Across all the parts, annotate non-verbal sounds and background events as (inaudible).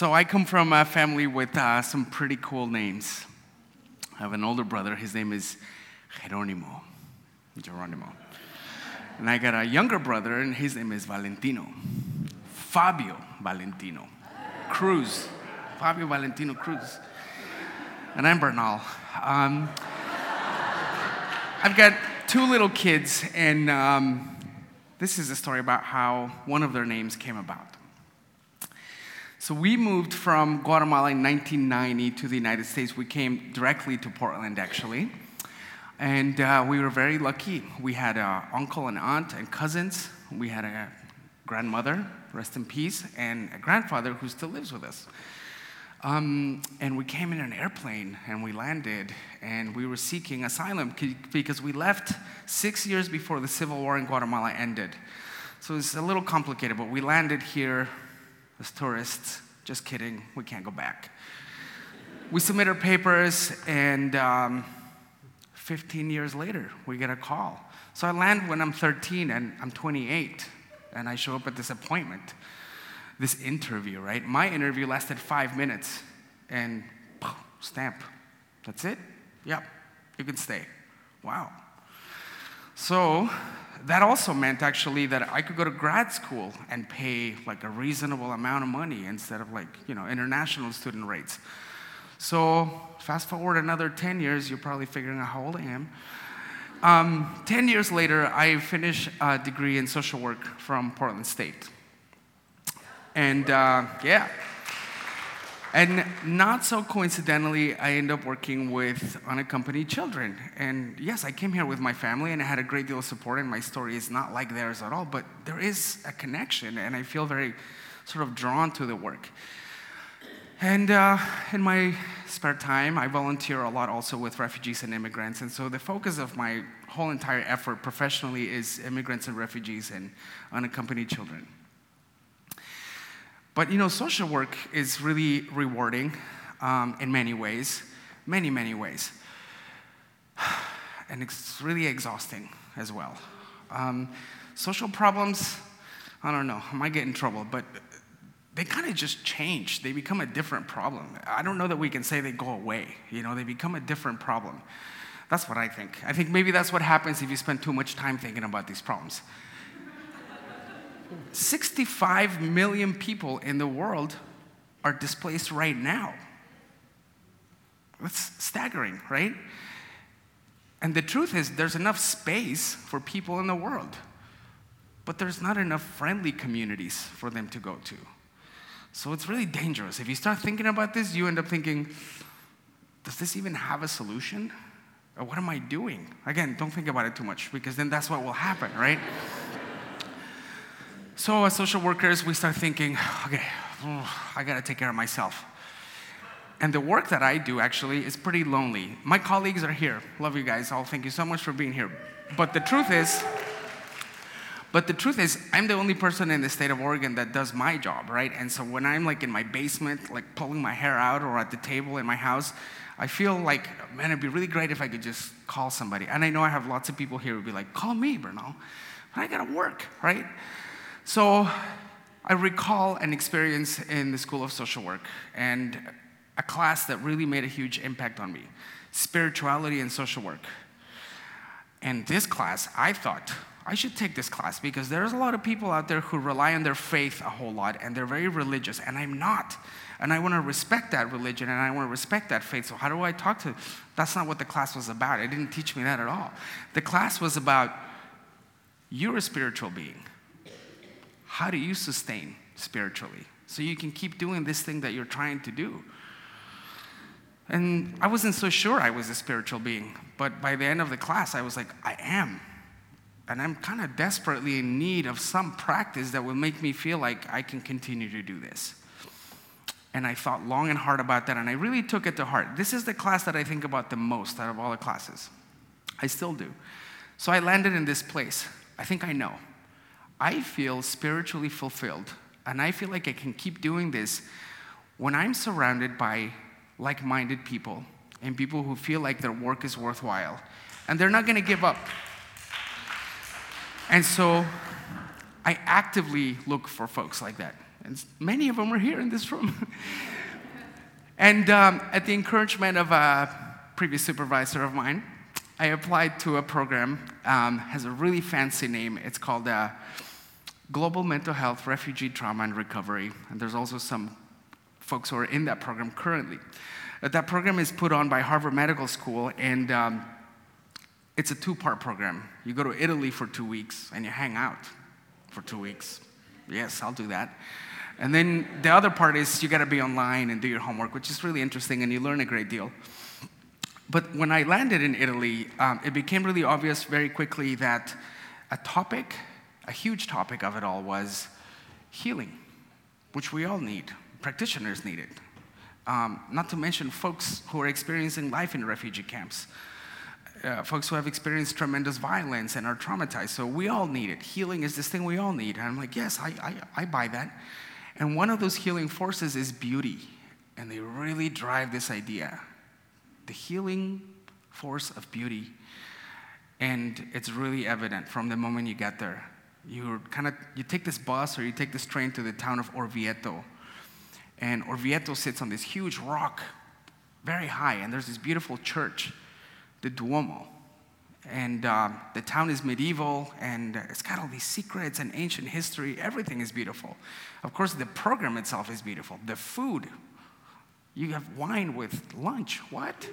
So I come from a family with uh, some pretty cool names. I have an older brother. His name is Geronimo. Geronimo. And I got a younger brother, and his name is Valentino. Fabio Valentino Cruz. Fabio Valentino Cruz. And I'm Bernal. Um, I've got two little kids, and um, this is a story about how one of their names came about. So we moved from Guatemala in 1990 to the United States. We came directly to Portland, actually. And uh, we were very lucky. We had an uncle and aunt and cousins. We had a grandmother, rest in peace, and a grandfather who still lives with us. Um, and we came in an airplane and we landed and we were seeking asylum because we left six years before the civil war in Guatemala ended. So it's a little complicated, but we landed here as tourists. Just kidding, we can't go back. We submit our papers, and um, 15 years later, we get a call. So I land when I'm 13 and I'm 28, and I show up at this appointment, this interview, right? My interview lasted five minutes, and stamp. That's it? Yep, you can stay. Wow. So that also meant actually that I could go to grad school and pay like a reasonable amount of money instead of like, you know, international student rates. So fast forward another 10 years, you're probably figuring out how old I am. Um, 10 years later, I finished a degree in social work from Portland State. And uh, yeah, and not so coincidentally, I end up working with unaccompanied children. And yes, I came here with my family and I had a great deal of support, and my story is not like theirs at all, but there is a connection, and I feel very sort of drawn to the work. And uh, in my spare time, I volunteer a lot also with refugees and immigrants. And so the focus of my whole entire effort professionally is immigrants and refugees and unaccompanied children. But you know, social work is really rewarding um, in many ways, many, many ways. (sighs) And it's really exhausting as well. Um, social problems, I don't know, I might get in trouble, but they kind of just change. They become a different problem. I don't know that we can say they go away, you know, they become a different problem. That's what I think. I think maybe that's what happens if you spend too much time thinking about these problems. 65 million people in the world are displaced right now. That's staggering, right? And the truth is, there's enough space for people in the world, but there's not enough friendly communities for them to go to. So it's really dangerous. If you start thinking about this, you end up thinking, does this even have a solution? Or what am I doing? Again, don't think about it too much because then that's what will happen, right? So, as social workers, we start thinking, okay, mm, I gotta take care of myself. And the work that I do actually is pretty lonely. My colleagues are here. Love you guys all. Thank you so much for being here. But the truth is, but the truth is, I'm the only person in the state of Oregon that does my job, right? And so when I'm like in my basement, like pulling my hair out or at the table in my house, I feel like, man, it'd be really great if I could just call somebody. And I know I have lots of people here who'd be like, call me, Bernal. But I gotta work, right? So I recall an experience in the School of Social Work and a class that really made a huge impact on me spirituality and social work. And this class, I thought, I should take this class because there's a lot of people out there who rely on their faith a whole lot and they're very religious, and I'm not. And I want to respect that religion and I want to respect that faith. So, how do I talk to? That's not what the class was about. It didn't teach me that at all. The class was about you're a spiritual being how do you sustain spiritually so you can keep doing this thing that you're trying to do? And I wasn't so sure I was a spiritual being, but by the end of the class, I was like, I am. And I'm kind of desperately in need of some practice that will make me feel like I can continue to do this. And I thought long and hard about that, and I really took it to heart. This is the class that I think about the most out of all the classes. I still do. So I landed in this place. I think I know. I feel spiritually fulfilled and I feel like I can keep doing this when I'm surrounded by like minded people and people who feel like their work is worthwhile and they're not gonna give up. And so I actively look for folks like that. And many of them are here in this room. (laughs) and um, at the encouragement of a previous supervisor of mine, I applied to a program, um, has a really fancy name. It's called uh, Global Mental Health, Refugee Trauma and Recovery. And there's also some folks who are in that program currently. Uh, that program is put on by Harvard Medical School, and um, it's a two part program. You go to Italy for two weeks and you hang out for two weeks. Yes, I'll do that. And then the other part is you got to be online and do your homework, which is really interesting, and you learn a great deal. But when I landed in Italy, um, it became really obvious very quickly that a topic, a huge topic of it all, was healing, which we all need. Practitioners need it. Um, not to mention folks who are experiencing life in refugee camps, uh, folks who have experienced tremendous violence and are traumatized. So we all need it. Healing is this thing we all need. And I'm like, yes, I, I, I buy that. And one of those healing forces is beauty. And they really drive this idea the healing force of beauty. And it's really evident from the moment you get there. You kind of you take this bus or you take this train to the town of Orvieto. And Orvieto sits on this huge rock, very high, and there's this beautiful church, the Duomo. And uh, the town is medieval, and it's got all these secrets and ancient history. Everything is beautiful. Of course, the program itself is beautiful. The food, you have wine with lunch. What?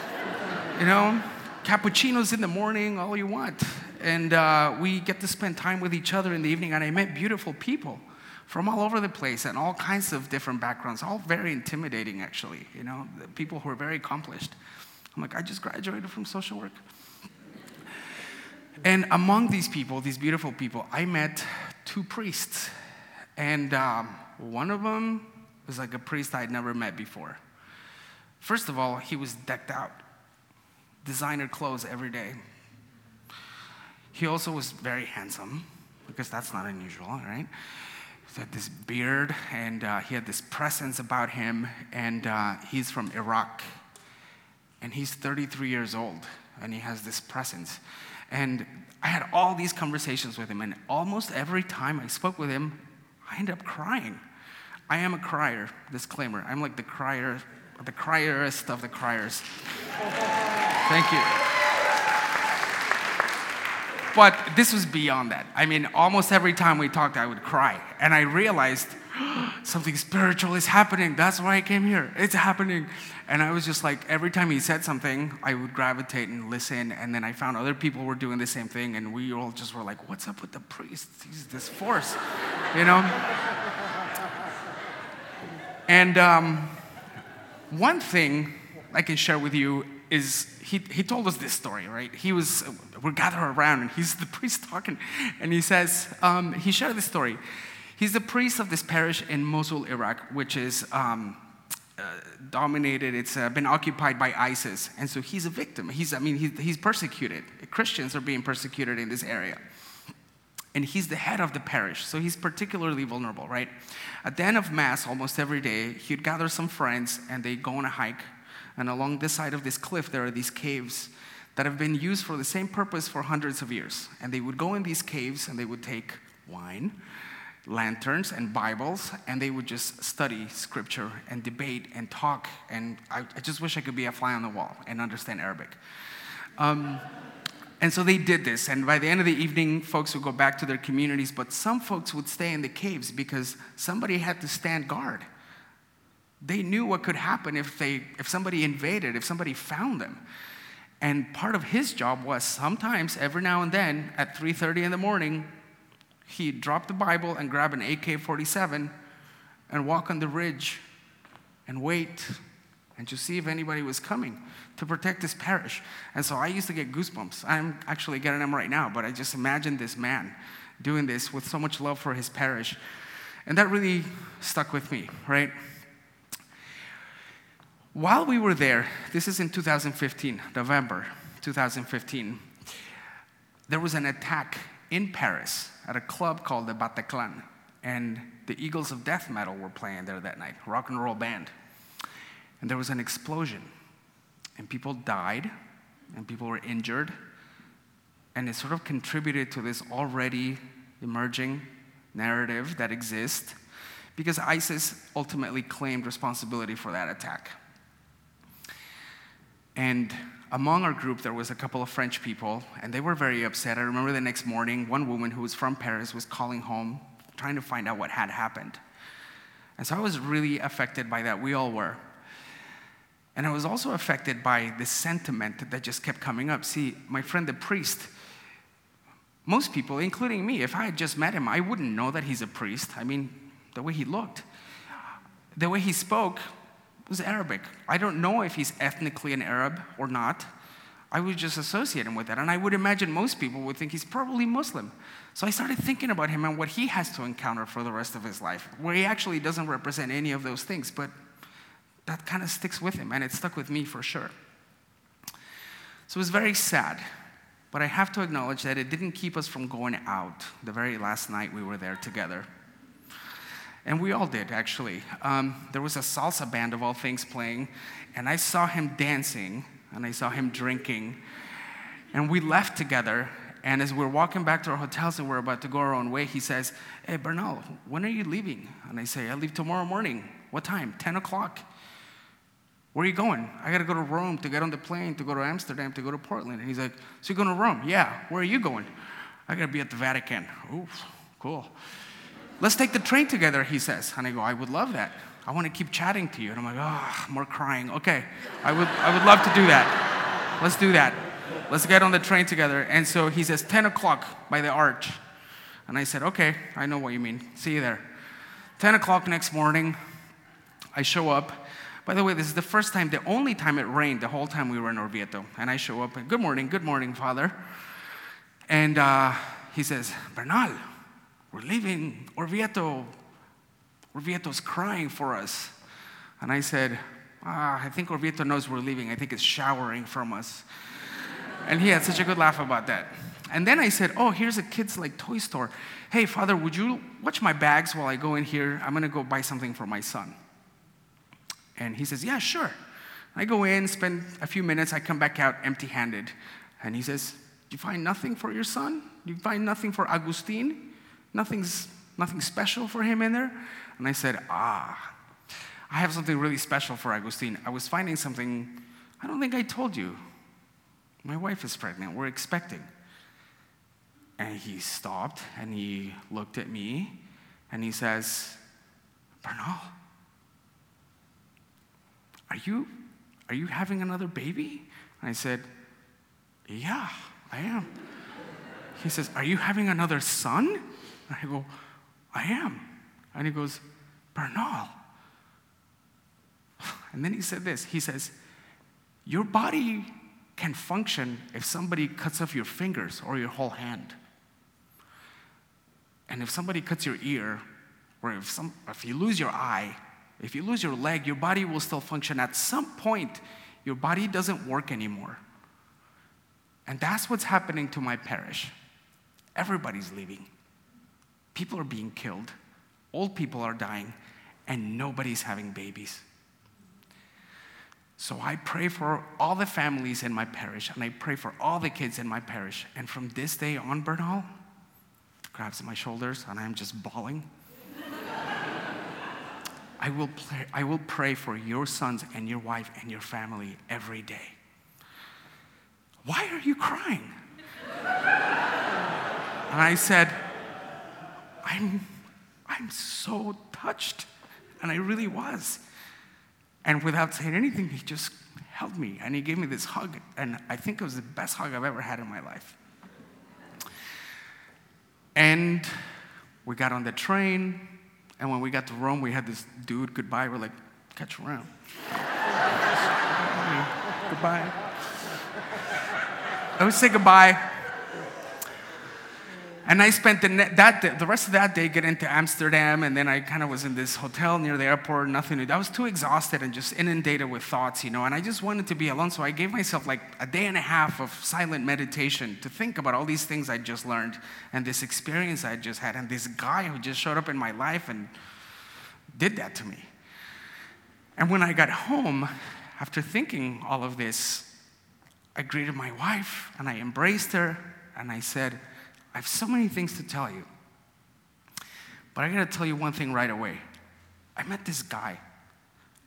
(laughs) you know, cappuccinos in the morning, all you want. And uh, we get to spend time with each other in the evening. And I met beautiful people from all over the place and all kinds of different backgrounds, all very intimidating, actually. You know, people who are very accomplished. I'm like, I just graduated from social work. And among these people, these beautiful people, I met two priests. And um, one of them was like a priest I'd never met before. First of all, he was decked out, designer clothes every day. He also was very handsome, because that's not unusual, right? He had this beard, and uh, he had this presence about him, and uh, he's from Iraq. And he's 33 years old, and he has this presence. And I had all these conversations with him, and almost every time I spoke with him, I ended up crying. I am a crier, disclaimer. I'm like the crier, the crierest of the criers. (laughs) Thank you. But this was beyond that. I mean, almost every time we talked, I would cry. And I realized (gasps) something spiritual is happening. That's why I came here. It's happening. And I was just like, every time he said something, I would gravitate and listen. And then I found other people were doing the same thing. And we all just were like, what's up with the priest? He's this force, you know? (laughs) And um, one thing I can share with you is he, he told us this story, right? He was, we're gathered around and he's the (laughs) priest talking. And he says, um, he shared this story. He's the priest of this parish in Mosul, Iraq, which is um, uh, dominated, It's uh, been occupied by ISIS. And so he's a victim. He's, I mean, he's, he's persecuted. Christians are being persecuted in this area and he's the head of the parish, so he's particularly vulnerable, right? At the end of Mass, almost every day, he'd gather some friends and they'd go on a hike. And along this side of this cliff, there are these caves that have been used for the same purpose for hundreds of years. And they would go in these caves and they would take wine, lanterns, and Bibles, and they would just study scripture and debate and talk. And I, I just wish I could be a fly on the wall and understand Arabic. Um, and so they did this. And by the end of the evening, folks would go back to their communities, but some folks would stay in the caves because somebody had to stand guard. They knew what could happen if, they, if somebody invaded, if somebody found them. And part of his job was sometimes, every now and then, at 3:30 in the morning, he'd drop the Bible and grab an AK-47 and walk on the ridge and wait and to see if anybody was coming to protect his parish. And so I used to get goosebumps. I'm actually getting them right now, but I just imagine this man doing this with so much love for his parish. And that really stuck with me, right? While we were there, this is in 2015, November 2015, there was an attack in Paris at a club called the Bataclan. And the Eagles of Death Metal were playing there that night, rock and roll band. And there was an explosion and people died, and people were injured, and it sort of contributed to this already emerging narrative that exists because ISIS ultimately claimed responsibility for that attack. And among our group, there was a couple of French people, and they were very upset. I remember the next morning, one woman who was from Paris was calling home, trying to find out what had happened. And so I was really affected by that. We all were. And I was also affected by the sentiment that just kept coming up. See, my friend the priest, most people, including me, if I had just met him, I wouldn't know that he's a priest. I mean, the way he looked, the way he spoke, was Arabic. I don't know if he's ethnically an Arab or not. I would just associate him with that. And I would imagine most people would think he's probably Muslim. So I started thinking about him and what he has to encounter for the rest of his life, where he actually doesn't represent any of those things, but that kind of sticks with him, and it stuck with me for sure. So it was very sad, but I have to acknowledge that it didn't keep us from going out the very last night we were there together. And we all did, actually. Um, there was a salsa band of all things playing, and I saw him dancing, and I saw him drinking. And we left together, and as we're walking back to our hotels and we're about to go our own way, he says, Hey, Bernal, when are you leaving? And I say, I leave tomorrow morning. What time? 10 o'clock. Where are you going? I got to go to Rome to get on the plane, to go to Amsterdam, to go to Portland. And he's like, So you're going to Rome? Yeah. Where are you going? I got to be at the Vatican. Oof, cool. Let's take the train together, he says. And I go, I would love that. I want to keep chatting to you. And I'm like, oh, more crying. Okay, I would, I would love to do that. Let's do that. Let's get on the train together. And so he says, 10 o'clock by the arch. And I said, okay, I know what you mean. See you there. 10 o'clock next morning, I show up. By the way, this is the first time, the only time it rained the whole time we were in Orvieto. And I show up, good morning, good morning, Father. And uh, he says, Bernal, we're leaving Orvieto. Orvieto's crying for us. And I said, ah, I think Orvieto knows we're leaving. I think it's showering from us. and he had such a good laugh about that. And then I said, Oh, here's a kid's like toy store. Hey, Father, would you watch my bags while I go in here? I'm gonna go buy something for my son. And he says, Yeah, sure. I go in, spend a few minutes, I come back out empty handed. And he says, You find nothing for your son? You find nothing for Agustin? Nothing's, nothing special for him in there? And I said, Ah, I have something really special for Agustin. I was finding something, I don't think I told you. My wife is pregnant, we're expecting. And he stopped and he looked at me and he says, Bernal, are you, are you having another baby? And I said, Yeah, I am. He says, Are you having another son? And I go, I am. And he goes, Bernal. And then he said this He says, Your body can function if somebody cuts off your fingers or your whole hand. And if somebody cuts your ear, or if, some, if you lose your eye, if you lose your leg, your body will still function. At some point, your body doesn't work anymore. And that's what's happening to my parish. Everybody's leaving. People are being killed, old people are dying, and nobody's having babies. So I pray for all the families in my parish, and I pray for all the kids in my parish. And from this day on, Bernal grabs my shoulders, and I'm just bawling. I will, I will pray for your sons and your wife and your family every day. Why are you crying? and I said, I'm, I'm so touched. And I really was. And without saying anything, he just held me and he gave me this hug. And I think it was the best hug I've ever had in my life. And we got on the train. And when we got to Rome, we had this dude goodbye. We're like, catch you around. (laughs) goodbye. I would say goodbye. And I spent the, that day, the rest of that day getting to Amsterdam, and then I kind of was in this hotel near the airport, nothing. I was too exhausted and just inundated with thoughts, you know, and I just wanted to be alone. So I gave myself like a day and a half of silent meditation to think about all these things I just learned and this experience I just had, and this guy who just showed up in my life and did that to me. And when I got home, after thinking all of this, I greeted my wife and I embraced her and I said, I have so many things to tell you. But I gotta tell you one thing right away. I met this guy,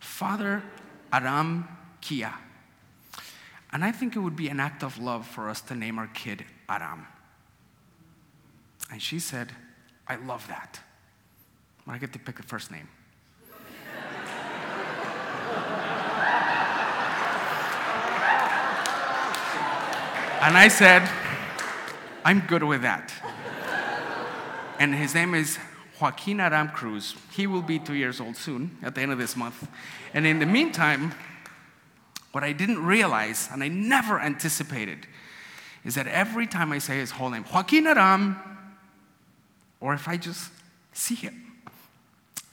Father Aram Kia. And I think it would be an act of love for us to name our kid Aram. And she said, I love that. But I get to pick the first name. (laughs) and I said, I'm good with that. and his name is Joaquin Aram Cruz. He will be two years old soon, at the end of this month. And in the meantime, what I didn't realize, and I never anticipated, is that every time I say his whole name, Joaquin Aram, or if I just see him,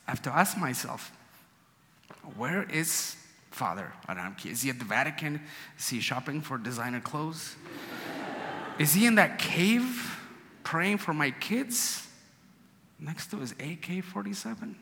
I have to ask myself, where is Father Aramki? Is he at the Vatican? Is he shopping for designer clothes? Is he in that cave praying for my kids next to his AK 47?